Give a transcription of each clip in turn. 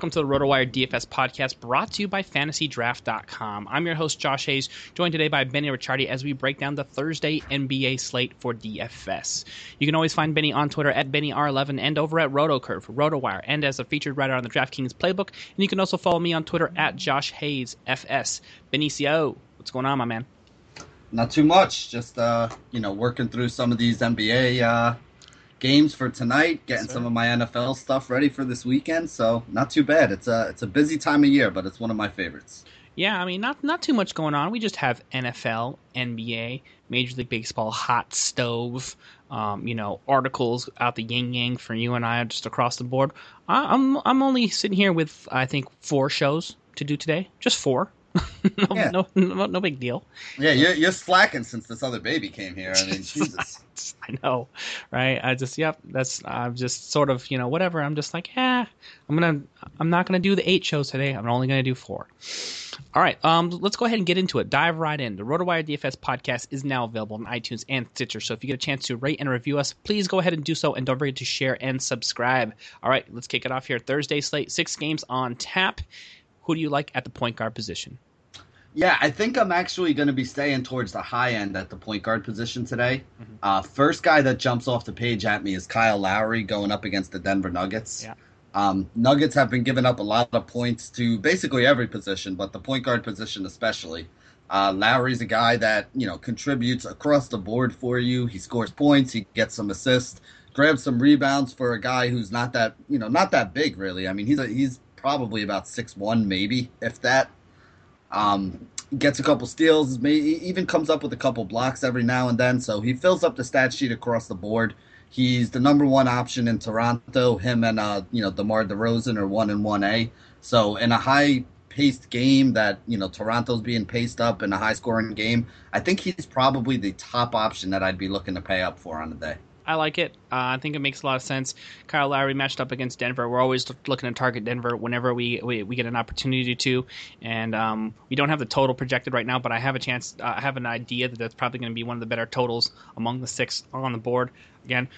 Welcome to the RotoWire DFS podcast brought to you by FantasyDraft.com. I'm your host, Josh Hayes, joined today by Benny Ricciardi as we break down the Thursday NBA slate for DFS. You can always find Benny on Twitter at BennyR11 and over at RotoCurve, RotoWire, and as a featured writer on the DraftKings Playbook. And you can also follow me on Twitter at Josh Hayes FS. Benicio, what's going on, my man? Not too much. Just uh, you know, working through some of these NBA uh, games for tonight, getting some of my NFL stuff ready for this weekend. So not too bad. It's a it's a busy time of year, but it's one of my favorites. Yeah, I mean, not not too much going on. We just have NFL, NBA, Major League Baseball, hot stove, um, you know, articles out the yin yang for you and I just across the board. I, I'm I'm only sitting here with I think four shows to do today, just four. no, Yeah. no, no, no big deal. Yeah, you're, you're slacking since this other baby came here. I mean, Jesus. I know, right? I just, yep, that's, I'm just sort of, you know, whatever. I'm just like, yeah, I'm gonna, I'm not gonna do the eight shows today. I'm only gonna do four. All right, um, let's go ahead and get into it. Dive right in. The RotoWire DFS podcast is now available on iTunes and Stitcher. So if you get a chance to rate and review us, please go ahead and do so, and don't forget to share and subscribe. All right, let's kick it off here. Thursday slate, six games on tap. Who do you like at the point guard position? Yeah, I think I'm actually going to be staying towards the high end at the point guard position today. Mm-hmm. Uh, first guy that jumps off the page at me is Kyle Lowry going up against the Denver Nuggets. Yeah. Um, Nuggets have been giving up a lot of points to basically every position, but the point guard position especially. Uh, Lowry's a guy that you know contributes across the board for you. He scores points, he gets some assists, grabs some rebounds for a guy who's not that you know not that big really. I mean he's a, he's probably about six one maybe if that. Um, gets a couple steals, may, even comes up with a couple blocks every now and then. So he fills up the stat sheet across the board. He's the number one option in Toronto. Him and uh, you know DeMar DeRozan are one and one A. So in a high paced game that you know Toronto's being paced up in a high scoring game, I think he's probably the top option that I'd be looking to pay up for on the day. I like it. Uh, I think it makes a lot of sense. Kyle Lowry matched up against Denver. We're always looking to target Denver whenever we, we, we get an opportunity to. And um, we don't have the total projected right now, but I have a chance. Uh, I have an idea that that's probably going to be one of the better totals among the six on the board. Again,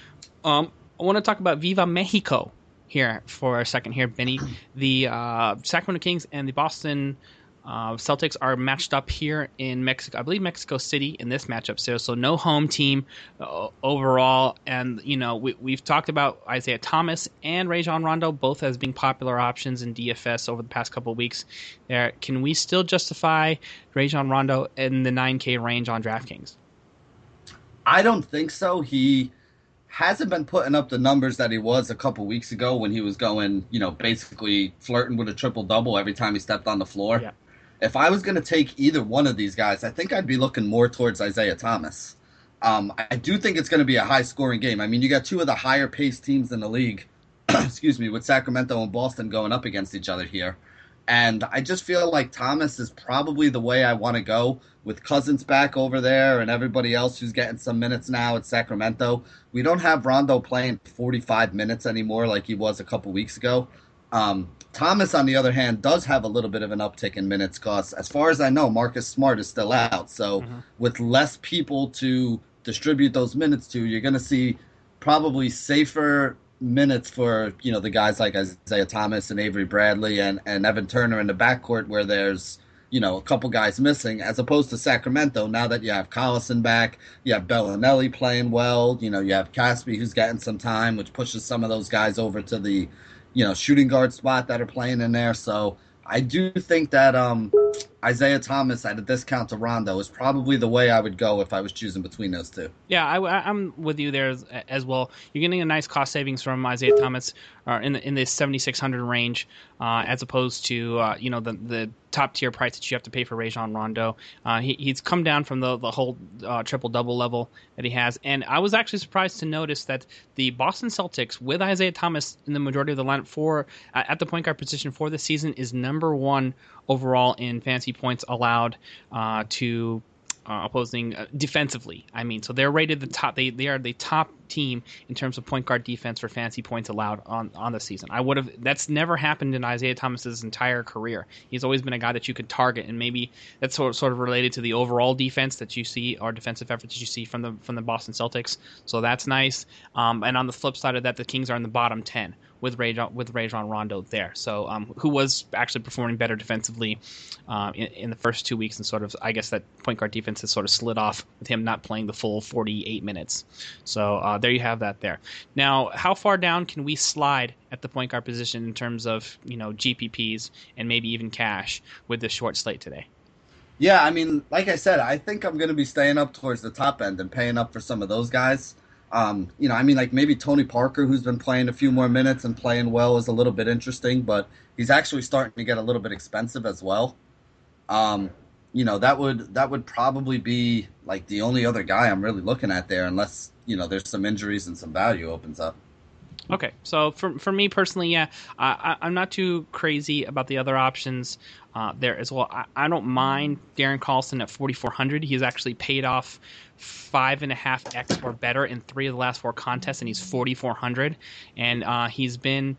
um, I want to talk about Viva Mexico here for a second here, Benny. The uh, Sacramento Kings and the Boston Uh, Celtics are matched up here in Mexico, I believe Mexico City in this matchup. So, so no home team uh, overall. And, you know, we, have talked about Isaiah Thomas and Rajon Rondo, both as being popular options in DFS over the past couple of weeks. There, Can we still justify Rajon Rondo in the 9K range on DraftKings? I don't think so. He hasn't been putting up the numbers that he was a couple weeks ago when he was going, you know, basically flirting with a triple double every time he stepped on the floor. Yeah if I was going to take either one of these guys, I think I'd be looking more towards Isaiah Thomas. Um, I do think it's going to be a high scoring game. I mean, you got two of the higher paced teams in the league, excuse me, with Sacramento and Boston going up against each other here. And I just feel like Thomas is probably the way I want to go with Cousins back over there and everybody else who's getting some minutes now at Sacramento. We don't have Rondo playing 45 minutes anymore like he was a couple weeks ago. Um, Thomas, on the other hand, does have a little bit of an uptick in minutes because, as far as I know, Marcus Smart is still out. So, mm-hmm. with less people to distribute those minutes to, you're going to see probably safer minutes for you know the guys like Isaiah Thomas and Avery Bradley and, and Evan Turner in the backcourt where there's you know a couple guys missing as opposed to Sacramento now that you have Collison back you have Belinelli playing well you know you have Casspi who's getting some time which pushes some of those guys over to the you know shooting guard spot that are playing in there. So I do think that um, Isaiah Thomas at a discount to Rondo is probably the way I would go if I was choosing between those two. Yeah, I, am with you there as, as, well. You're getting a nice cost savings from Isaiah Thomas uh, in the, in the 7600 range, uh, as opposed to uh, you know the the top tier price that you have to pay for Rajon Rondo. Uh, he, he's come down from the the whole uh, triple double level that he has, and I was actually surprised to notice that the Boston Celtics with Isaiah Thomas in the majority of the lineup for at the point guard position for the season is number one overall in fantasy points allowed uh, to uh, opposing uh, defensively. I mean, so they're rated the top. They they are the top team in terms of point guard defense for fancy points allowed on on the season. I would have that's never happened in Isaiah Thomas's entire career. He's always been a guy that you could target, and maybe that's sort of, sort of related to the overall defense that you see or defensive efforts that you see from the from the Boston Celtics. So that's nice. Um, and on the flip side of that, the Kings are in the bottom ten with Rajon, with Rajon Rondo there. So um, who was actually performing better defensively uh, in, in, the first two weeks, and sort of I guess that point guard defense has sort of slid off with him not playing the full 48 minutes. So uh, there you have that there. Now, how far down can we slide at the point guard position in terms of you know GPPs and maybe even cash with the short slate today? Yeah, I mean, like I said, I think I'm going to be staying up towards the top end and paying up for some of those guys. Um, you know, I mean, like maybe Tony Parker, who's been playing a few more minutes and playing well, is a little bit interesting, but he's actually starting to get a little bit expensive as well. Um, you know, that would that would probably be like the only other guy I'm really looking at there, unless you know there's some injuries and some value opens up. Okay, so for for me personally, yeah, I, am not too crazy about the other options uh, there as well. I, I, don't mind Darren Collison at 4,400. He's actually paid off five and a half x or better in three of the last four contests, and he's 4,400. And uh, he's been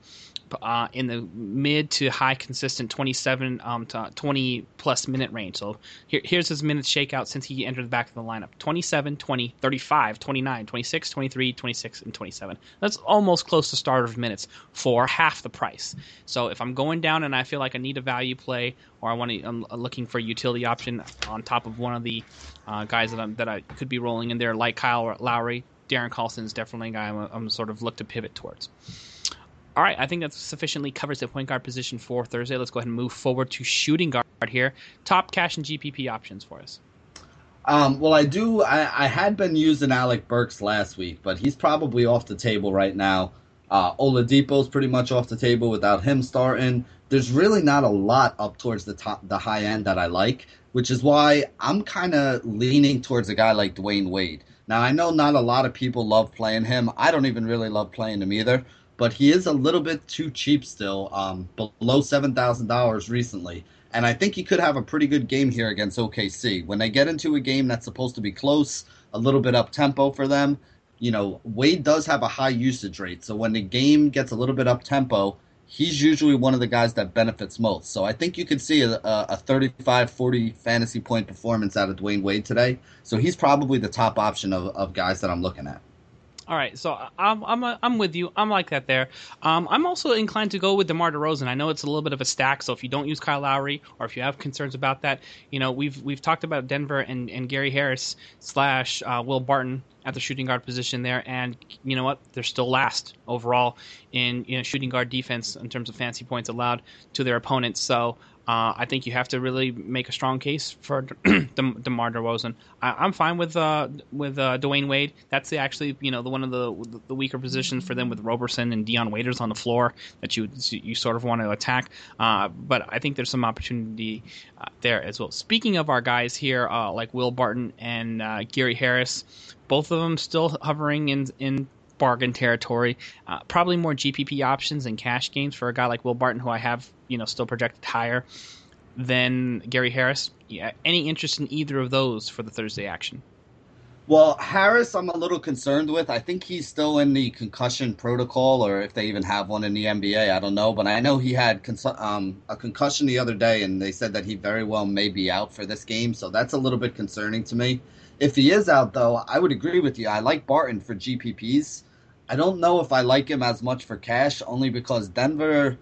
uh, in the mid to high consistent 27 um, to 20 plus minute range. So here, here's his minutes shakeout since he entered the back of the lineup 27, 20, 35, 29, 26, 23, 26, and 27. That's almost close to starters minutes for half the price. So if I'm going down and I feel like I need a value play or I want to, I'm looking for a utility option on top of one of the uh, guys that, I'm, that I could be rolling in there, like Kyle Lowry, Darren Collison is definitely a guy I'm, I'm sort of look to pivot towards. All right, I think that sufficiently covers the point guard position for Thursday. Let's go ahead and move forward to shooting guard here. Top cash and GPP options for us. Um, well, I do. I, I, had been using Alec Burks last week, but he's probably off the table right now. Uh, Oladipo's pretty much off the table without him starting. There's really not a lot up towards the top, the high end that I like, which is why I'm kind of leaning towards a guy like Dwyane Wade. Now, I know not a lot of people love playing him. I don't even really love playing him either but he is a little bit too cheap still, um, below seven thousand dollars recently. And I think he could have a pretty good game here against OKC. When they get into a game that's supposed to be close, a little bit up tempo for them, you know, Wade does have a high usage rate. So when the game gets a little bit up tempo, he's usually one of the guys that benefits most. So I think you could see a, a 35 40 fantasy point performance out of Dwyane Wade today. So he's probably the top option of, of guys that I'm looking at. All right, so I'm I'm I'm with you. I'm like that there. Um, I'm also inclined to go with DeMar DeRozan. I know it's a little bit of a stack, so if you don't use Kyle Lowry or if you have concerns about that, you know we've we've talked about Denver and, and Gary Harris slash uh, Will Barton at the shooting guard position there, and you know what? They're still last overall in you know shooting guard defense in terms of fancy points allowed to their opponents. So uh, I think you have to really make a strong case for De- DeMar DeRozan. I, am fine with uh, with uh, Dwyane Wade. That's the, actually you know the one of the the weaker positions for them with Roberson and Dion Waiters on the floor that you you sort of want to attack. Uh, but I think there's some opportunity uh, there as well. Speaking of our guys here, uh, like Will Barton and Gary Harris, both of them still hovering in in bargain territory. Uh, probably more GPP options and cash games for a guy like Will Barton, who I have you know still projected higher than Gary Harris. Yeah, any interest in either of those for the Thursday action? Well, Harris, I'm a little concerned with. I think he's still in the concussion protocol, or if they even have one in the NBA, I don't know. But I know he had um, a concussion the other day, and they said that he very well may be out for this game. So that's a little bit concerning to me. If he is out, though, I would agree with you. I like Barton for GPPs. I don't know if I like him as much for cash, only because Denver.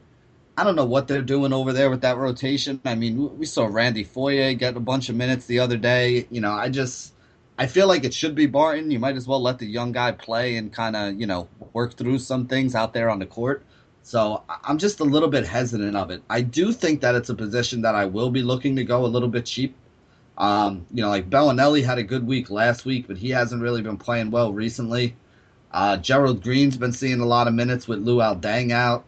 I don't know what they're doing over there with that rotation. I mean, we saw Randy Foye get a bunch of minutes the other day. You know, I just I feel like it should be Barton. You might as well let the young guy play and kind of you know work through some things out there on the court. So I'm just a little bit hesitant of it. I do think that it's a position that I will be looking to go a little bit cheap. Um, you know, like Belinelli had a good week last week, but he hasn't really been playing well recently. Uh, Gerald Green's been seeing a lot of minutes with Luol Deng out.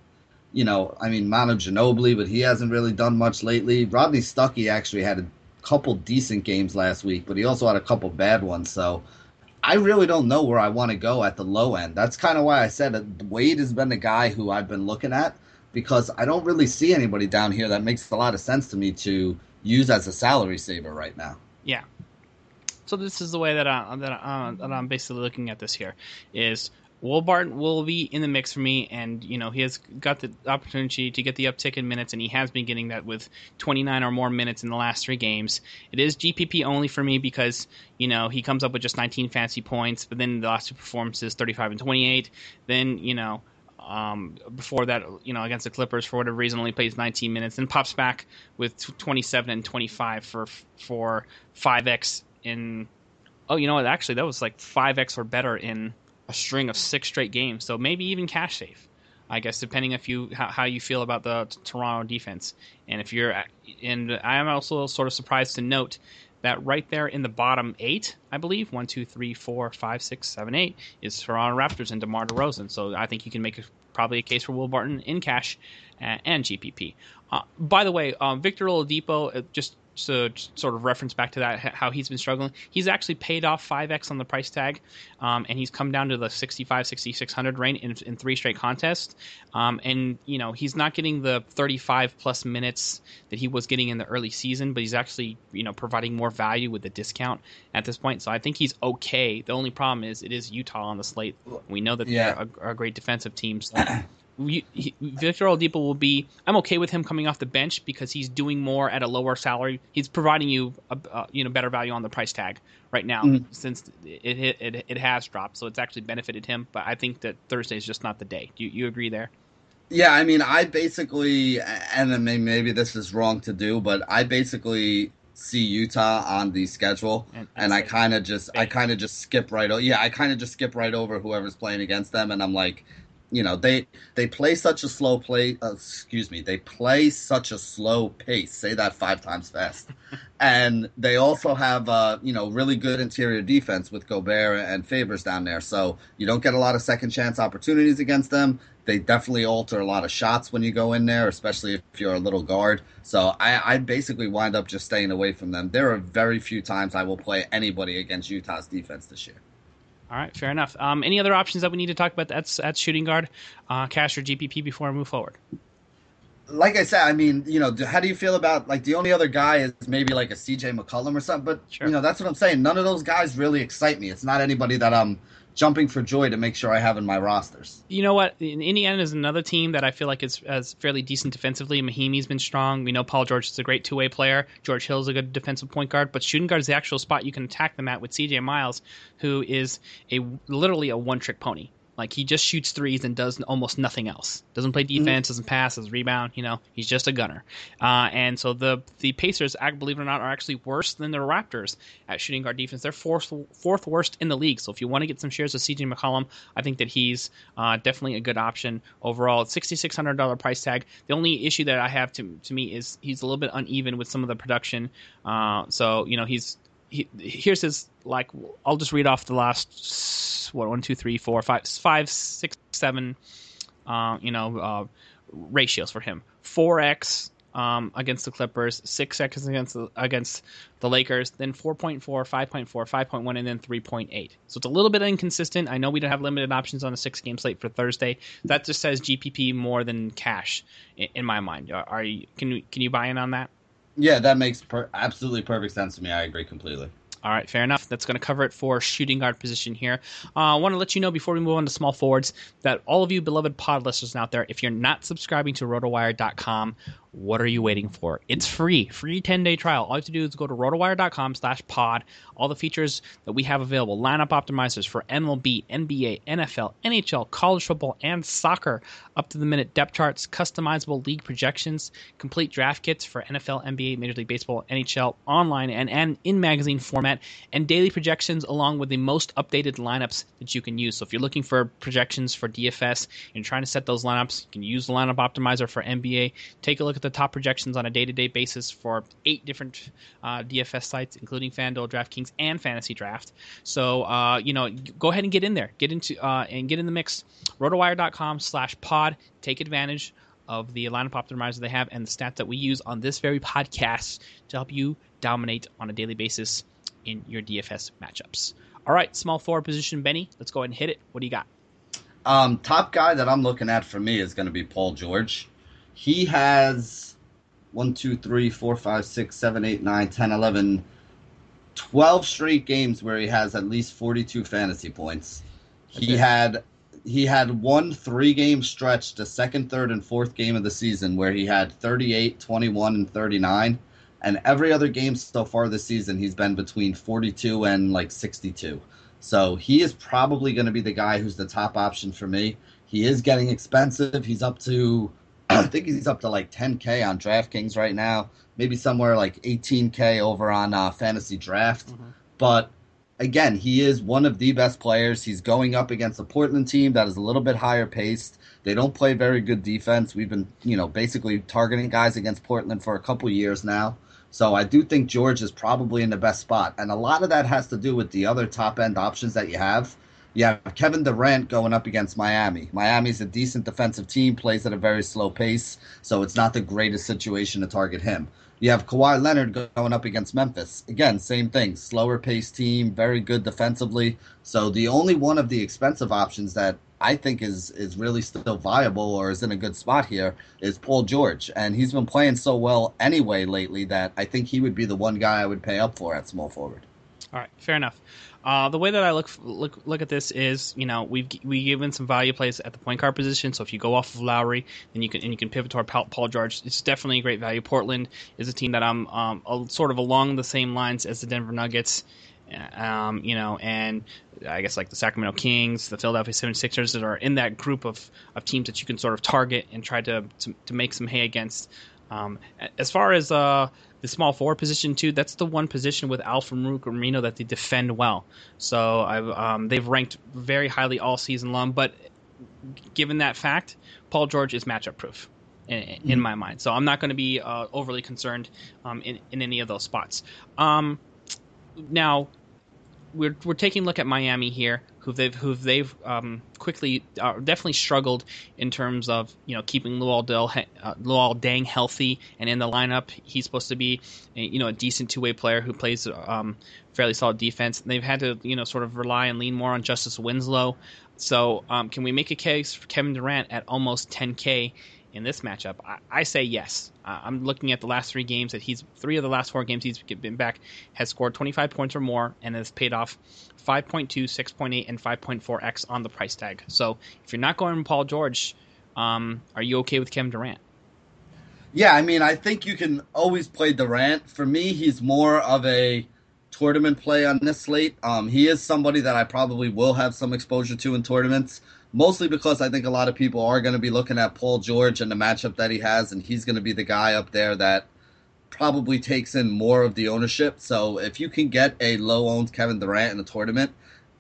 You know, I mean, Manu Ginobili, but he hasn't really done much lately. Rodney Stuckey actually had a couple decent games last week, but he also had a couple bad ones. So I really don't know where I want to go at the low end. That's kind of why I said Wade has been the guy who I've been looking at because I don't really see anybody down here that makes a lot of sense to me to use as a salary saver right now. Yeah, so this is the way that I that, I, that I'm basically looking at this here is Will Barton will be in the mix for me, and you know he has got the opportunity to get the uptick in minutes, and he has been getting that with 29 or more minutes in the last three games. It is GPP only for me because you know he comes up with just 19 fancy points, but then the last two performances 35 and 28. Then you know um, before that, you know, against the Clippers for whatever reason only plays 19 minutes, and pops back with 27 and 25 for for 5x in oh you know what? Actually that was like 5x or better in a string of six straight games. So maybe even cash safe i guess depending if you how, how you feel about the t- toronto defense. And if you're and i am also sort of surprised to note that right there in the bottom eight i believe one two three four five six seven eight is toronto raptors and demar DeRozan. so i think you can make a, probably a case for will barton in cash uh, and gpp uh, by the way um, victor oladipo uh, just to sort of reference back to that how he's been struggling. He's actually paid off 5x on the price tag um, and he's come down to the 65 6600 range in, in three straight contests. Um, and you know he's not getting the 35 plus minutes that he was getting in the early season but he's actually you know providing more value with the discount at this point. So i think he's okay. The only problem is it is utah on the slate. We know that yeah. they're a, a great defensive team so Victor Oladipo will be. I'm okay with him coming off the bench because he's doing more at a lower salary. He's providing you a, a you know better value on the price tag right now mm-hmm. since it, it, it it has dropped. So it's actually benefited him. But I think that Thursday is just not the day. Do you, you agree there? Yeah, I mean, I basically, and I mean, maybe this is wrong to do, but I basically see Utah on the schedule, and, and, and I kind of just, I kind of just skip right over. Yeah, I kind of just skip right over whoever's playing against them, and I'm like, you know they they play such a slow play uh, excuse me they play such a slow pace. Say that five times fast. And they also have uh, you know really good interior defense with Gobert and Favors down there. So you don't get a lot of second chance opportunities against them. They definitely alter a lot of shots when you go in there especially if you're a little guard. So I, I basically wind up just staying away from them. There are very few times I will play anybody against Utah's defense this year all right, fair enough. Um, any other options that we need to talk about that's at shooting guard, uh, cash or GPP before I move forward? Like I said, I mean, you know, how do you feel about like the only other guy is maybe like a CJ McCollum or something? But sure. you know, that's what I'm saying. None of those guys really excite me. It's not anybody that I'm jumping for joy to make sure I have in my rosters. You know what? Indiana is another team that I feel like is, is fairly decent defensively. Mahinmi's been strong. We know Paul George is a great two way player. George Hill is a good defensive point guard, but shooting guard is the actual spot you can attack them at with CJ Miles, who is a literally a one trick pony. Like he just shoots threes and does almost nothing else. Doesn't play mm-hmm. defense, doesn't pass, doesn't rebound. You know, he's just a gunner. Uh, and so the the Pacers, believe it or not, are actually worse than the Raptors at shooting guard defense. They're fourth fourth worst in the league. So if you want to get some shares of CJ McCollum, I think that he's uh, definitely a good option overall. Sixty six hundred dollar price tag. The only issue that I have to to me is he's a little bit uneven with some of the production. Uh, so you know he's he, here's his like I'll just read off the last what one two three four five five six seven uh, you know uh, ratios for him four x um, against the Clippers, six seconds against the, against the Lakers, then 4.4, 5.4, 5.1, and then 3.8. So it's a little bit inconsistent. I know we don't have limited options on a six game slate for Thursday. That just says GPP more than cash in, in my mind. Are, are you can you, can you buy in on that? Yeah, that makes per- absolutely perfect sense to me. I agree completely. All right, fair enough. That's going to cover it for shooting guard position here. Uh, I want to let you know before we move on to small forwards that all of you beloved pod listeners out there, if you're not subscribing to rotowire.com what are you waiting for? It's free, free 10 day trial. All you have to do is go to rotowire.com slash pod. All the features that we have available lineup optimizers for MLB, NBA, NFL, NHL, college football, and soccer, up to the minute depth charts, customizable league projections, complete draft kits for NFL, NBA, Major League Baseball, NHL, online and, and in magazine format, and daily projections along with the most updated lineups that you can use. So if you're looking for projections for DFS and trying to set those lineups, you can use the lineup optimizer for NBA. Take a look at the top projections on a day to day basis for eight different uh, DFS sites, including FanDuel, DraftKings, and Fantasy Draft. So, uh, you know, go ahead and get in there, get into uh, and get in the mix. RotoWire.com slash pod. Take advantage of the lineup optimizer they have and the stats that we use on this very podcast to help you dominate on a daily basis in your DFS matchups. All right, small forward position, Benny. Let's go ahead and hit it. What do you got? Um, top guy that I'm looking at for me is going to be Paul George. He has one, two, three, four, five, six, seven, eight, nine, 10, 11, 12 straight games where he has at least 42 fantasy points. He had he had one three game stretch the second, third, and fourth game of the season where he had 38, 21, and 39. And every other game so far this season, he's been between 42 and like 62. So he is probably going to be the guy who's the top option for me. He is getting expensive. He's up to I think he's up to like 10k on DraftKings right now, maybe somewhere like 18k over on uh, Fantasy Draft. Mm-hmm. But again, he is one of the best players. He's going up against a Portland team that is a little bit higher paced. They don't play very good defense. We've been, you know, basically targeting guys against Portland for a couple years now. So I do think George is probably in the best spot. And a lot of that has to do with the other top end options that you have you have Kevin Durant going up against Miami. Miami's a decent defensive team, plays at a very slow pace, so it's not the greatest situation to target him. You have Kawhi Leonard going up against Memphis. Again, same thing. Slower paced team, very good defensively. So the only one of the expensive options that I think is is really still viable or is in a good spot here is Paul George. And he's been playing so well anyway lately that I think he would be the one guy I would pay up for at small forward. All right, fair enough. Uh, the way that I look look look at this is, you know, we've we given some value plays at the point guard position. So if you go off of Lowry, then you can and you can pivot toward Paul George. It's definitely a great value. Portland is a team that I'm um, sort of along the same lines as the Denver Nuggets. Um, you know, and I guess like the Sacramento Kings, the Philadelphia 76ers that are in that group of, of teams that you can sort of target and try to, to, to make some hay against. Um, as far as uh, the small forward position too. That's the one position with Al-Farouq Aminu that they defend well. So um, they've ranked very highly all season long. But given that fact, Paul George is matchup proof. In, in mm-hmm. my mind, so I'm not going to be uh, overly concerned um, in in any of those spots. Um, now, we're we're taking a look at Miami here, who they've who they've um, quickly uh, definitely struggled in terms of you know keeping Luol Deng, uh, Luol healthy and in the lineup. He's supposed to be you know a decent two way player who plays um, fairly solid defense. They've had to you know sort of rely and lean more on Justice Winslow. So um, can we make a case for Kevin Durant at almost 10k in this matchup? I, I say yes. Uh, I'm looking at the last three games that he's three of the last four games he's been back has scored 25 points or more and has paid off 5.2, 6.8, and 5.4x on the price tag. So if you're not going Paul George, um, are you okay with Kevin Durant? Yeah, I mean, I think you can always play Durant. For me, he's more of a tournament play on this slate. Um, he is somebody that I probably will have some exposure to in tournaments, mostly because I think a lot of people are going to be looking at Paul George and the matchup that he has, and he's going to be the guy up there that probably takes in more of the ownership. So if you can get a low owned Kevin Durant in the tournament,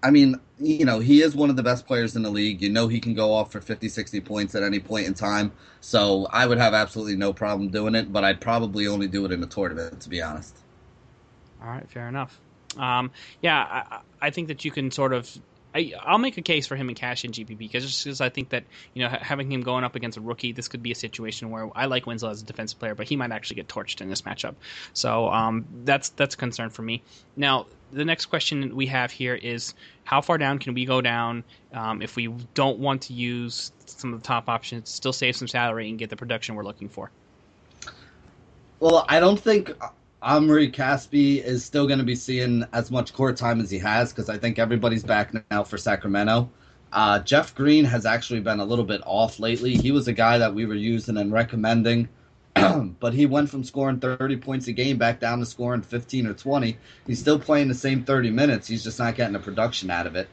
I mean, you know, he is one of the best players in the league. You know, he can go off for 50, 60 points at any point in time. So I would have absolutely no problem doing it, but I'd probably only do it in a tournament, to be honest. All right, fair enough. Um, yeah, I, I think that you can sort of I, will make a case for him in cash in GPP because just because I think that you know having him going up against a rookie, this could be a situation where I like Winslow as a defensive player, but he might actually get torched in this matchup. So um, that's that's a concern for me. Now the next question we have here is how far down can we go down um, if we don't want to use some of the top options, still save some salary and get the production we're looking for? Well, I don't think Omri Casspi is still going to be seeing as much court time as he has because I think everybody's back now for Sacramento. Uh, Jeff Green has actually been a little bit off lately. He was a guy that we were using and recommending but he went from scoring 30 points a game back down to scoring 15 or 20. He's still playing the same 30 minutes. He's just not getting the production out of it.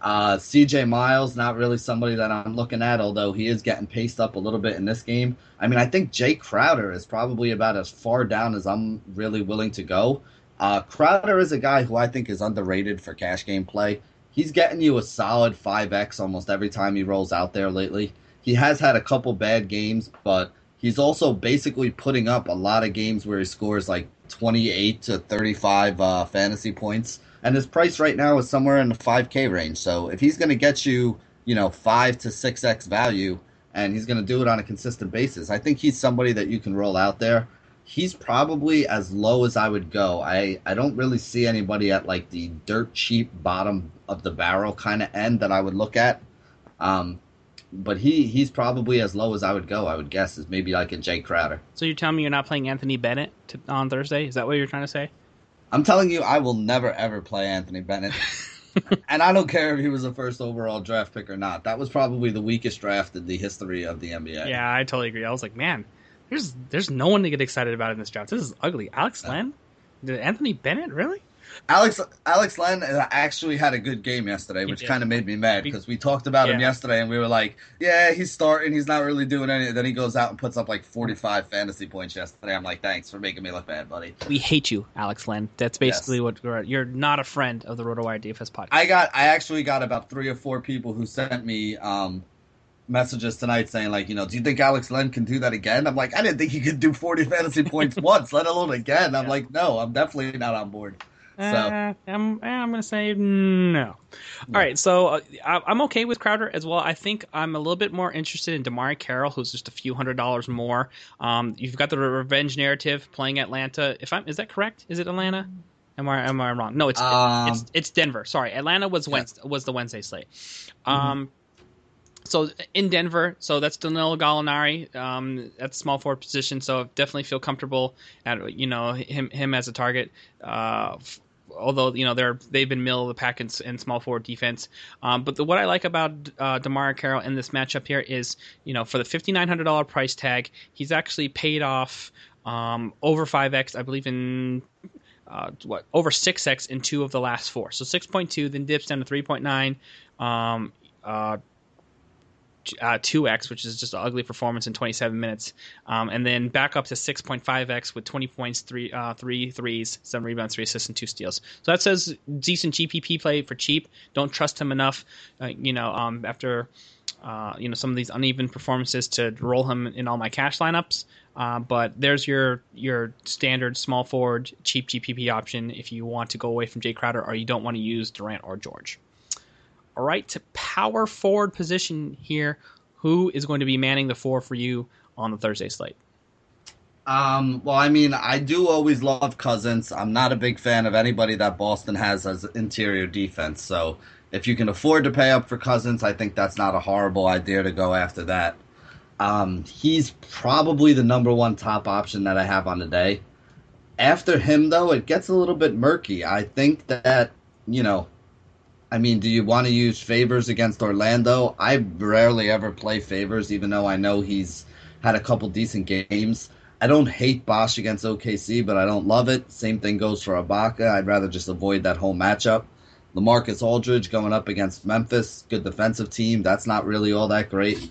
Uh, CJ Miles, not really somebody that I'm looking at, although he is getting paced up a little bit in this game. I mean, I think Jake Crowder is probably about as far down as I'm really willing to go. Uh, Crowder is a guy who I think is underrated for cash game play. He's getting you a solid 5x almost every time he rolls out there lately. He has had a couple bad games, but he's also basically putting up a lot of games where he scores like 28 to 35 uh, fantasy points. And his price right now is somewhere in the 5K range. So if he's going to get you, you know, 5 to 6X value, and he's going to do it on a consistent basis, I think he's somebody that you can roll out there. He's probably as low as I would go. I, I don't really see anybody at like the dirt cheap bottom of the barrel kind of end that I would look at. Um, but he he's probably as low as I would go. I would guess is maybe like a Jae Crowder. So you're telling me you're not playing Anthony Bennett to, on Thursday? Is that what you're trying to say? I'm telling you, I will never ever play Anthony Bennett. and I don't care if he was a first overall draft pick or not. That was probably the weakest draft in the history of the NBA. Yeah, I totally agree. I was like, man, there's there's no one to get excited about in this draft. This is ugly. Alex Len, Anthony Bennett, really? Alex Alex Len actually had a good game yesterday, which kind of made me mad because we talked about yeah. him yesterday and we were like, yeah, he's starting, he's not really doing anything. Then he goes out and puts up like 45 fantasy points yesterday. I'm like, thanks for making me look bad, buddy. We hate you, Alex Len. That's basically yes. what you're, you're not a friend of the RotoWire DFS podcast. I got, I actually got about three or four people who sent me um, messages tonight saying like, you know, do you think Alex Len can do that again? I'm like, I didn't think he could do 40 fantasy points once, let alone again. I'm yeah. like, no, I'm definitely not on board. So uh, I'm I'm gonna say no. All right, so uh, I'm okay with Crowder as well. I think I'm a little bit more interested in DeMarre Carroll, who's just a few hundred dollars more. Um, you've got the revenge narrative playing Atlanta. If I'm is that correct? Is it Atlanta? Am I am I wrong? No, it's um, it's, it's Denver. Sorry, Atlanta was Wednesday, was the Wednesday slate. Mm-hmm. Um, so in Denver, so that's Danilo Gallinari um, at the small forward position. So definitely feel comfortable at you know him him as a target. Uh, although you know they're they've been middle of the pack in, in small forward defense. Um, but the, what I like about uh, Carroll in this matchup here is you know for the fifty nine hundred dollar price tag, he's actually paid off um, over five x, I believe in. Uh, what over six x in two of the last four, so six point two, then dips down to three point nine. Um, uh, uh, 2x, which is just an ugly performance in 27 minutes, um, and then back up to 6.5x with 20 points, three uh, three threes, seven rebounds, three assists, and two steals. So that says decent GPP play for cheap. Don't trust him enough, uh, you know, um, after uh, you know some of these uneven performances to roll him in all my cash lineups. Uh, but there's your your standard small forward cheap GPP option if you want to go away from Jae Crowder or you don't want to use Durant or George. All right, to power forward position here, who is going to be manning the four for you on the Thursday slate? Um, well, I mean, I do always love Cousins. I'm not a big fan of anybody that Boston has as interior defense. So if you can afford to pay up for Cousins, I think that's not a horrible idea to go after that. Um, he's probably the number one top option that I have on the day. After him, though, it gets a little bit murky. I think that, you know, I mean, do you want to use favors against Orlando? I rarely ever play favors, even though I know he's had a couple decent games. I don't hate Bosh against OKC, but I don't love it. Same thing goes for Ibaka. I'd rather just avoid that whole matchup. Lamarcus Aldridge going up against Memphis, good defensive team. That's not really all that great.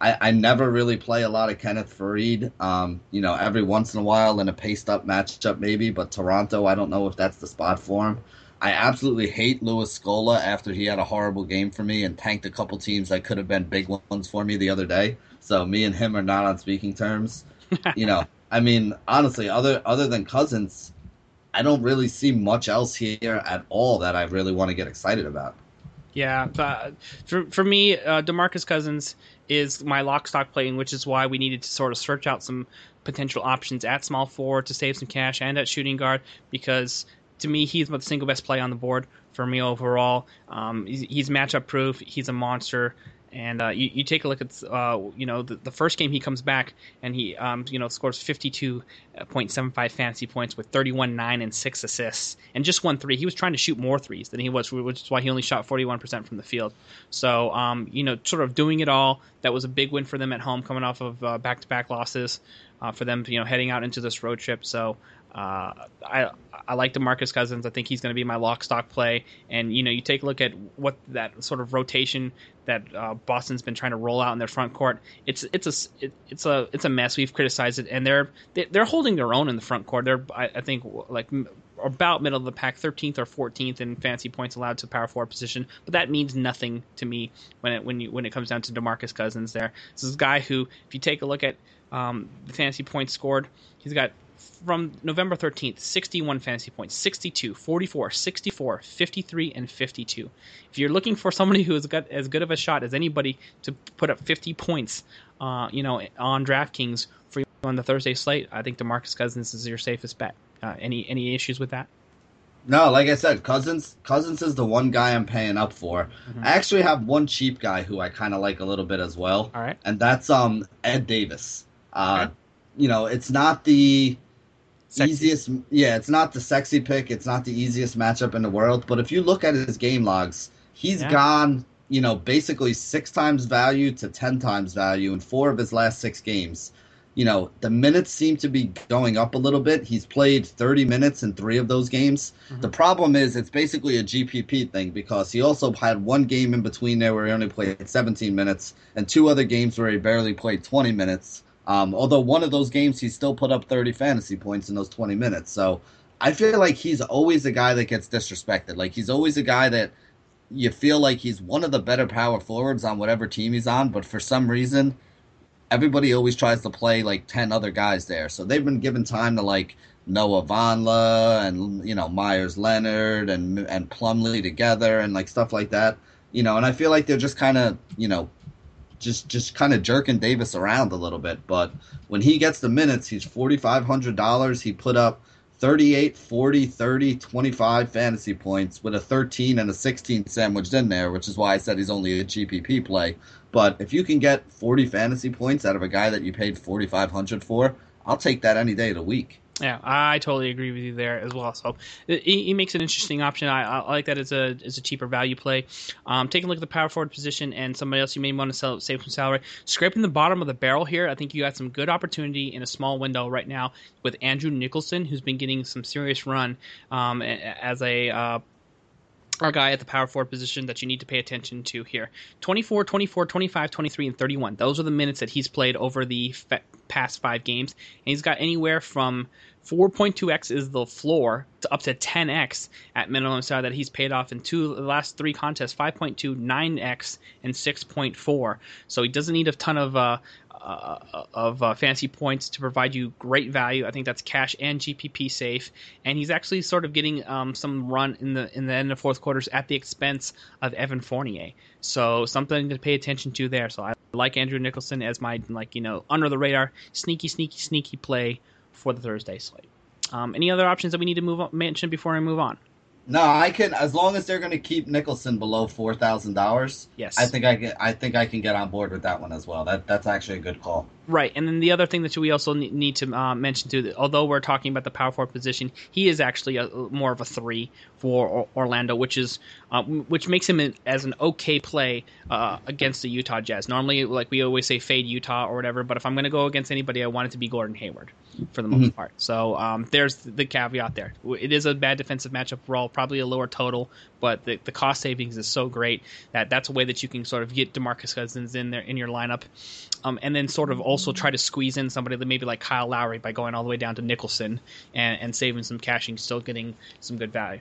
I, I never really play a lot of Kenneth Faried. Um, you know, every once in a while in a paced up matchup maybe, but Toronto, I don't know if that's the spot for him. I absolutely hate Louis Scola after he had a horrible game for me and tanked a couple teams that could have been big ones for me the other day. So me and him are not on speaking terms. you know, I mean, honestly, other other than Cousins, I don't really see much else here at all that I really want to get excited about. Yeah, uh, for for me, uh, Demarcus Cousins is my lock stock playing, which is why we needed to sort of search out some potential options at small forward to save some cash and at shooting guard because to me he's the single best play on the board for me overall. Um, he's, he's matchup proof. He's a monster. And uh, you, you take a look at uh, you know the, the first game he comes back and he um, you know scores 52.75 fantasy points with 31 9 and 6 assists and just one three. He was trying to shoot more threes than he was, which is why he only shot 41% from the field. So um, you know sort of doing it all. That was a big win for them at home, coming off of back to back losses uh, for them. You know heading out into this road trip. So uh, I I like Demarcus Cousins. I think he's going to be my lock stock play. And you know, you take a look at what that sort of rotation that uh, Boston's been trying to roll out in their front court. It's it's a it, it's a it's a mess. We've criticized it, and they're they're holding their own in the front court. They're I, I think like about middle of the pack, 13th or 14th in fancy points allowed to power forward position, but that means nothing to me when it when you when it comes down to Demarcus Cousins. There, this is a guy who, if you take a look at um, the fantasy points scored, he's got from November 13th 61 fantasy points, 62, 44, 64, 53, and 52. If you're looking for somebody who has got as good of a shot as anybody to put up 50 points, uh, you know, on DraftKings for on the Thursday slate, I think DeMarcus Cousins is your safest bet. Uh, any any issues with that? No, like I said, Cousins Cousins is the one guy I'm paying up for. Mm-hmm. I actually have one cheap guy who I kind of like a little bit as well. All right, and that's um Ed Davis. Uh, okay. You know, it's not the Sexy. easiest yeah it's not the sexy pick it's not the easiest matchup in the world but if you look at his game logs he's yeah. gone you know basically six times value to ten times value in four of his last six games you know the minutes seem to be going up a little bit he's played 30 minutes in three of those games mm-hmm. the problem is it's basically a gpp thing because he also had one game in between there where he only played 17 minutes and two other games where he barely played 20 minutes um, although one of those games he still put up 30 fantasy points in those 20 minutes. So I feel like he's always a guy that gets disrespected. Like he's always a guy that you feel like he's one of the better power forwards on whatever team he's on, but for some reason everybody always tries to play like 10 other guys there. So they've been given time to like Noah Vonleh and you know Meyers Leonard and and Plumlee together and like stuff like that. You know, and I feel like they're just kind of, you know, just just kind of jerking Davis around a little bit. But when he gets the minutes, he's forty five hundred dollars. He put up 38, 40, 30, 25 fantasy points with a 13 and a 16 sandwiched in there, which is why I said he's only a GPP play. But if you can get 40 fantasy points out of a guy that you paid 4500 for, I'll take that any day of the week. Yeah, I totally agree with you there as well. So he, makes an interesting option. I, I, like that as a as a cheaper value play. Um, taking a look at the power forward position and somebody else you may want to sell, save some salary. Scraping the bottom of the barrel here. I think you got some good opportunity in a small window right now with Andrew Nicholson, who's been getting some serious run um, as a uh, our guy at the power forward position that you need to pay attention to here. 24 24 25 23 and 31 those are the minutes that he's played over the past five games. And he's got anywhere from 4.2x is the floor to up to 10x at minimum salary that he's paid off in two the last three contests 5.2 9x and 6.4 so he doesn't need a ton of uh, uh, of uh, fancy points to provide you great value. I think that's cash and GPP safe, and he's actually sort of getting um, some run in the in the end of fourth quarters at the expense of Evan Fournier. So something to pay attention to there. So I like Andrew Nicholson as my like you know under the radar sneaky sneaky sneaky play for the Thursday slate. Um, any other options that we need to move on, mention before I move on? No, I can as long as they're going to keep Nicholson below four thousand dollars. Yes, I think I can. I think I can get on board with that one as well. That that's actually a good call. Right, and then the other thing that we also need to uh, mention too, that although we're talking about the power forward position, he is actually a, more of a three for Orlando, which is uh, which makes him as an okay play uh, against the Utah Jazz. Normally, like we always say, fade Utah or whatever, but if I'm going to go against anybody, I want it to be Gordon Hayward for the most mm-hmm. part. So um, there's the caveat there. It is a bad defensive matchup overall, probably a lower total, but the, the cost savings is so great that that's a way that you can sort of get Demarcus Cousins in there in your lineup um, and then sort of also try to squeeze in somebody that maybe like Kyle Lowry by going all the way down to Nicholson and, and saving some cash and still getting some good value.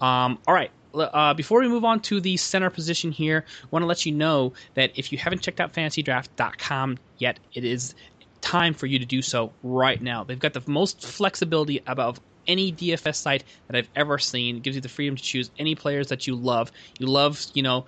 Um, all right. Uh, before we move on to the center position here, I want to let you know that if you haven't checked out fantasydraft.com yet, it is time for you to do so right now. They've got the most flexibility above any DFS site that I've ever seen. It gives you the freedom to choose any players that you love. You love, you know,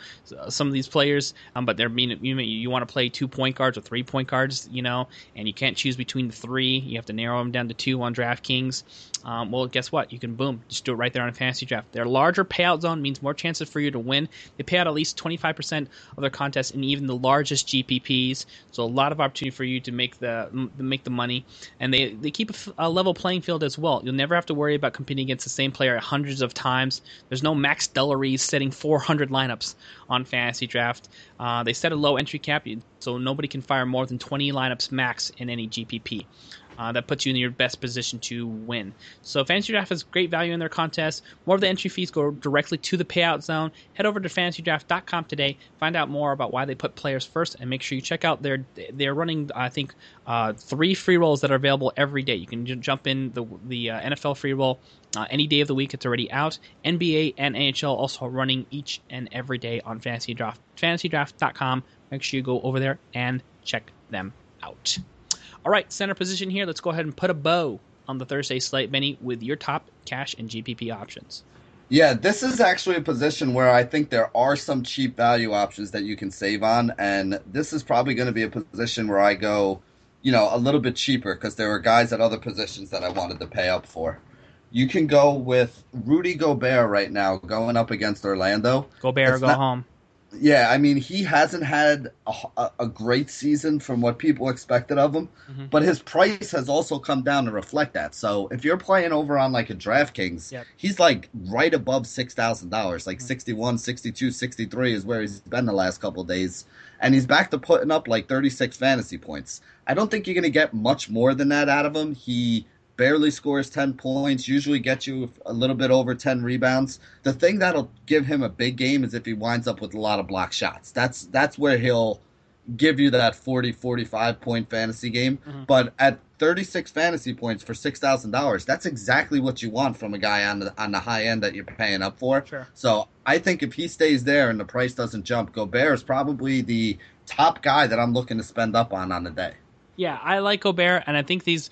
some of these players, um, but they're mean you, you want to play two point guards or three point guards, you know, and you can't choose between the three. You have to narrow them down to two on DraftKings. Um, well, guess what? You can boom, just do it right there on a fantasy draft. Their larger payout zone means more chances for you to win. They pay out at least 25% of their contests in even the largest GPPs, so a lot of opportunity for you to make the make the money. And they they keep a, a level playing field as well. You'll never have to worry about competing against the same player hundreds of times. There's no Max Dulleries setting 400 lineups on fantasy draft. Uh, they set a low entry cap, so nobody can fire more than 20 lineups max in any GPP. Uh, that puts you in your best position to win. So Fantasy Draft has great value in their contest. More of the entry fees go directly to the payout zone. Head over to fantasydraft.com today. Find out more about why they put players first, and make sure you check out their. They're running, I think, uh, three free rolls that are available every day. You can j- jump in the the uh, NFL free roll uh, any day of the week. It's already out. NBA and NHL also running each and every day on Fantasy Draft. FantasyDraft.com. Make sure you go over there and check them out. All right, center position here. Let's go ahead and put a bow on the Thursday slate, Benny, with your top cash and GPP options. Yeah, this is actually a position where I think there are some cheap value options that you can save on, and this is probably going to be a position where I go, you know, a little bit cheaper because there were guys at other positions that I wanted to pay up for. You can go with Rudy Gobert right now going up against Orlando. Gobert, it's go not, home. Yeah, I mean, he hasn't had a, a, great season from what people expected of him, mm-hmm. but his price has also come down to reflect that. So if you're playing over on like a DraftKings, yep. he's like right above $6,000, like mm-hmm. 61, 62, 63 is where he's been the last couple days. And he's back to putting up like 36 fantasy points. I don't think you're going to get much more than that out of him. He barely scores 10 points, usually gets you a little bit over 10 rebounds. The thing that'll give him a big game is if he winds up with a lot of block shots. That's that's where he'll give you that 40 45 point fantasy game. Mm-hmm. But at 36 fantasy points for $6,000, that's exactly what you want from a guy on the on the high end that you're paying up for. Sure. So, I think if he stays there and the price doesn't jump, Gobert is probably the top guy that I'm looking to spend up on on the day. Yeah, I like Gobert, and I think these,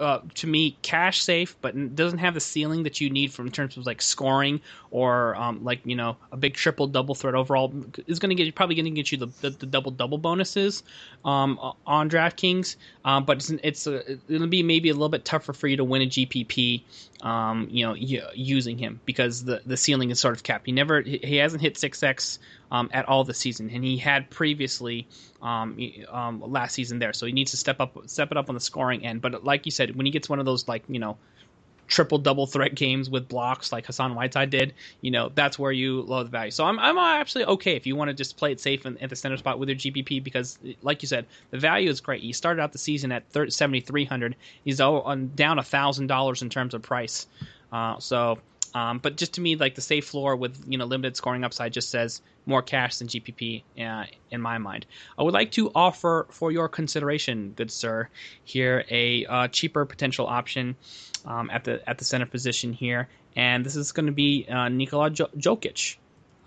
uh, to me, cash safe, but doesn't have the ceiling that you need from terms of like scoring or um, like you know a big triple double threat overall is going to get probably going to get you the, the, the, double double bonuses um, on DraftKings, um, but it's, it's a, it'll be maybe a little bit tougher for you to win a GPP, um, you know, using him because the the ceiling is sort of capped. He never he hasn't hit six X um, at all this season, and he had previously um, um, last season there. So he needs to step up, step it up on the scoring end. But like you said, when he gets one of those like you know triple double threat games with blocks like Hassan Whiteside did, you know that's where you lower the value. So I'm I'm actually okay if you want to just play it safe in, at the center spot with your GPP because, like you said, the value is great. He started out the season at 7,300. He's down a thousand dollars in terms of price. Uh, so um, but just to me, like the safe floor with you know limited scoring upside just says more cash than GPP uh, in my mind. I would like to offer for your consideration, good sir, here a uh, cheaper potential option um, at the at the center position here, and this is going to be uh, Nikola Jokic,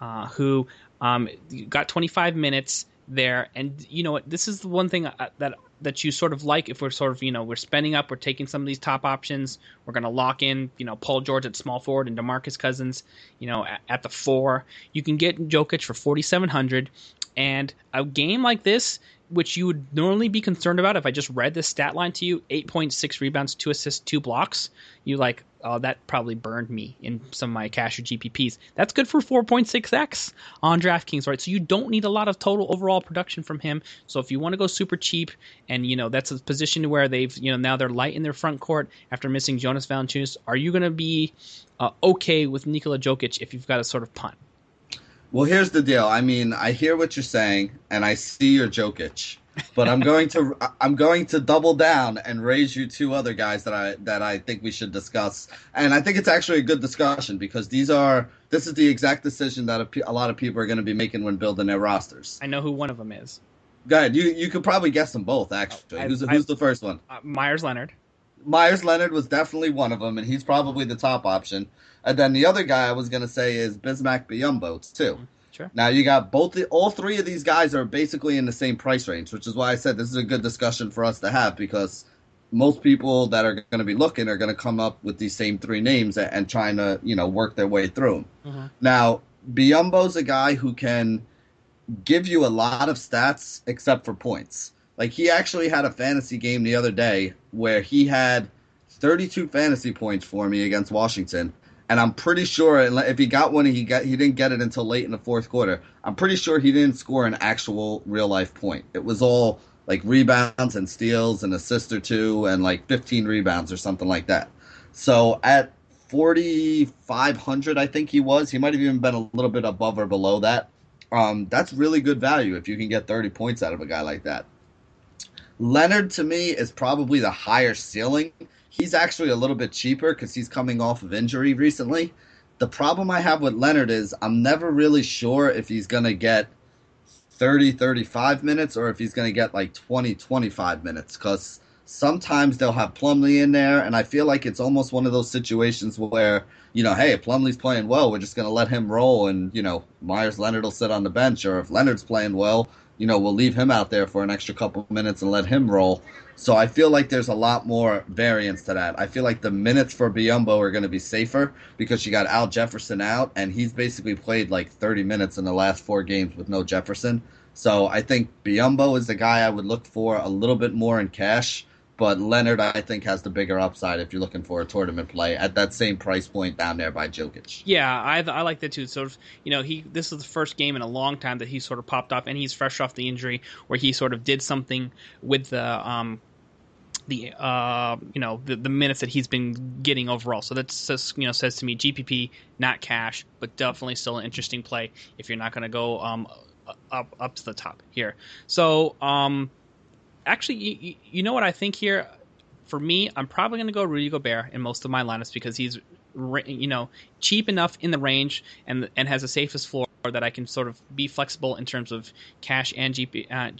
uh, who um, got 25 minutes there, and you know what this is the one thing uh, that that you sort of like if we're sort of you know we're spending up we're taking some of these top options we're going to lock in you know Paul George at small forward and DeMarcus Cousins you know at, at the 4 you can get Jokic for 4700 and a game like this which you would normally be concerned about if I just read this stat line to you 8.6 rebounds, 2 assists, 2 blocks. You like, oh, that probably burned me in some of my cash or GPPs. That's good for 4.6x on DraftKings, right? So you don't need a lot of total overall production from him. So if you want to go super cheap, and you know that's a position where they've you know now they're light in their front court after missing Jonas Valanciunas, are you going to be uh, okay with Nikola Jokic if you've got a sort of punt? Well, here's the deal. I mean, I hear what you're saying, and I see your Jokic, but I'm going to I'm going to double down and raise you two other guys that I that I think we should discuss, and I think it's actually a good discussion because these are this is the exact decision that a, a lot of people are going to be making when building their rosters. I know who one of them is. Go ahead. You you could probably guess them both. Actually, who's, who's the first one? Uh, Meyers Leonard. Meyers Leonard was definitely one of them, and he's probably the top option. And then the other guy I was going to say is Bismack Biyombo too. Mm-hmm. Sure. Now you got both the all three of these guys are basically in the same price range, which is why I said this is a good discussion for us to have because most people that are going to be looking are going to come up with these same three names and, and trying to you know work their way through them. Mm-hmm. Now Biyombo's a guy who can give you a lot of stats except for points. Like he actually had a fantasy game the other day where he had 32 fantasy points for me against Washington, and I'm pretty sure if he got one, he got he didn't get it until late in the fourth quarter. I'm pretty sure he didn't score an actual real life point. It was all like rebounds and steals and assists or two and like 15 rebounds or something like that. So at 4,500, I think he was. He might have even been a little bit above or below that. Um, that's really good value if you can get 30 points out of a guy like that. Leonard to me is probably the higher ceiling. He's actually a little bit cheaper because he's coming off of injury recently. The problem I have with Leonard is I'm never really sure if he's going to get 30, 35 minutes or if he's going to get like 20, 25 minutes because sometimes they'll have Plumlee in there, and I feel like it's almost one of those situations where, you know, hey, Plumlee's playing well, we're just going to let him roll, and, you know, Meyers Leonard will sit on the bench, or if Leonard's playing well, you know, we'll leave him out there for an extra couple minutes and let him roll. So I feel like there's a lot more variance to that. I feel like the minutes for Biyombo are going to be safer because you got Al Jefferson out, and he's basically played like 30 minutes in the last four games with no Jefferson. So I think Biyombo is the guy I would look for a little bit more in cash but Leonard, I think, has the bigger upside if you're looking for a tournament play at that same price point down there by Jokic. Yeah, I, I like that too. Of, you know, he this is the first game in a long time that he sort of popped off, and he's fresh off the injury where he sort of did something with the um, the uh, you know the, the minutes that he's been getting overall. So that says you know says to me GPP not cash, but definitely still an interesting play if you're not going to go um, up up to the top here. So um, actually, you, you know what I think here? For me, I'm probably going to go Rudy Gobert in most of my lineups because he's, you know, cheap enough in the range and and has the safest floor that I can sort of be flexible in terms of cash and GP, uh,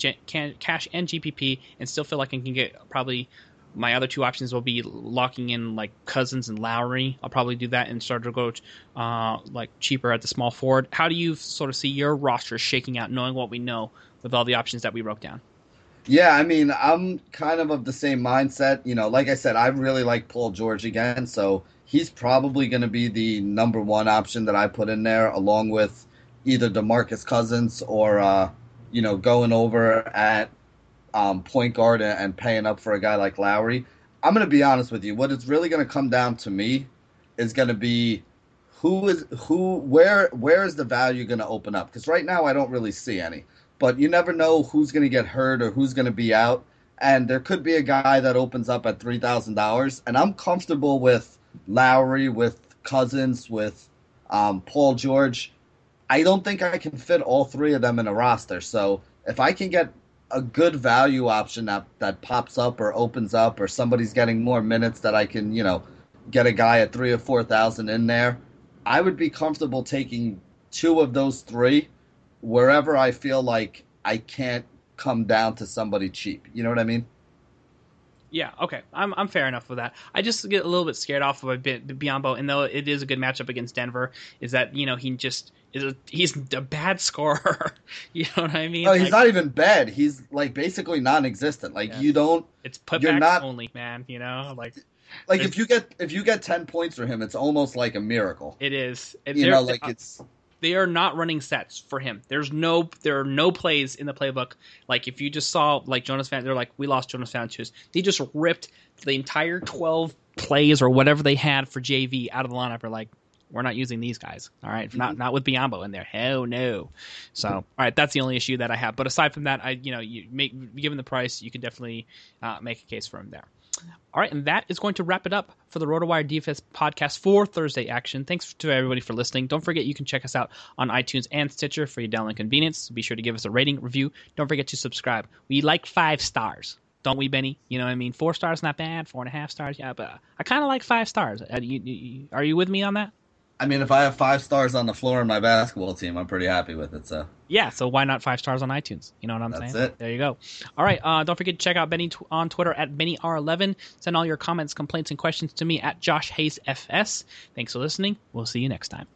cash and GPP, and still feel like I can get probably my other two options will be locking in like Cousins and Lowry. I'll probably do that and start to go uh, like cheaper at the small forward. How do you sort of see your roster shaking out, knowing what we know with all the options that we broke down? Yeah, I mean, I'm kind of of the same mindset. You know, like I said, I really like Paul George again, so he's probably going to be the number one option that I put in there, along with either Demarcus Cousins or, uh, you know, going over at um, point guard and, paying up for a guy like Lowry. I'm going to be honest with you. What it's really going to come down to me is going to be who is who where where is the value going to open up? Because right now I don't really see any but you never know who's going to get hurt or who's going to be out. And there could be a guy that opens up at three thousand dollars, and I'm comfortable with Lowry, with Cousins, with um, Paul George. I don't think I can fit all three of them in a roster. So if I can get a good value option that that pops up or opens up, or somebody's getting more minutes that I can, you know, get a guy at three or four thousand in there, I would be comfortable taking two of those three wherever I feel like I can't come down to somebody cheap. You know what I mean? Yeah, okay. I'm I'm fair enough with that. I just get a little bit scared off of a bit Biyombo, and though it is a good matchup against Denver, is that you know he just is a, he's a bad scorer. you know what I mean? Oh, he's like, not even bad. He's like basically non-existent. Like yeah. you don't. It's putbacks not, only, man. You know, like like if you get if you get ten points for him, it's almost like a miracle. It is. you know, like uh, it's they are not running sets for him. There's no there are no plays in the playbook. Like if you just saw like Jonas Van, they're like we lost Jonas Valanciunas. They just ripped the entire twelve plays or whatever they had for JV out of the lineup. Are like we're not using these guys. All right? not not with Biyombo in there. Hell no. So all right, that's the only issue that I have. But aside from that, I you know you make given the price, you can definitely uh, make a case for him there. All right, and that is going to wrap it up for the RotoWire DFS podcast for Thursday action. Thanks to everybody for listening. Don't forget you can check us out on iTunes and Stitcher for your download convenience. Be sure to give us a rating, review. Don't forget to subscribe. We like five stars, don't we, Benny? You know what I mean? Four stars not bad. Four and a half stars, yeah, but I kind of like five stars. Uh, are you, you, are you with me on that? I mean, if I have five stars on the floor in my basketball team, I'm pretty happy with it. So yeah, so why not five stars on iTunes? You know what I'm That's saying? it. There you go. All right, uh, don't forget to check out Benny t- on Twitter at BennyR11. Send all your comments, complaints, and questions to me at Josh Hayes FS. Thanks for listening. We'll see you next time.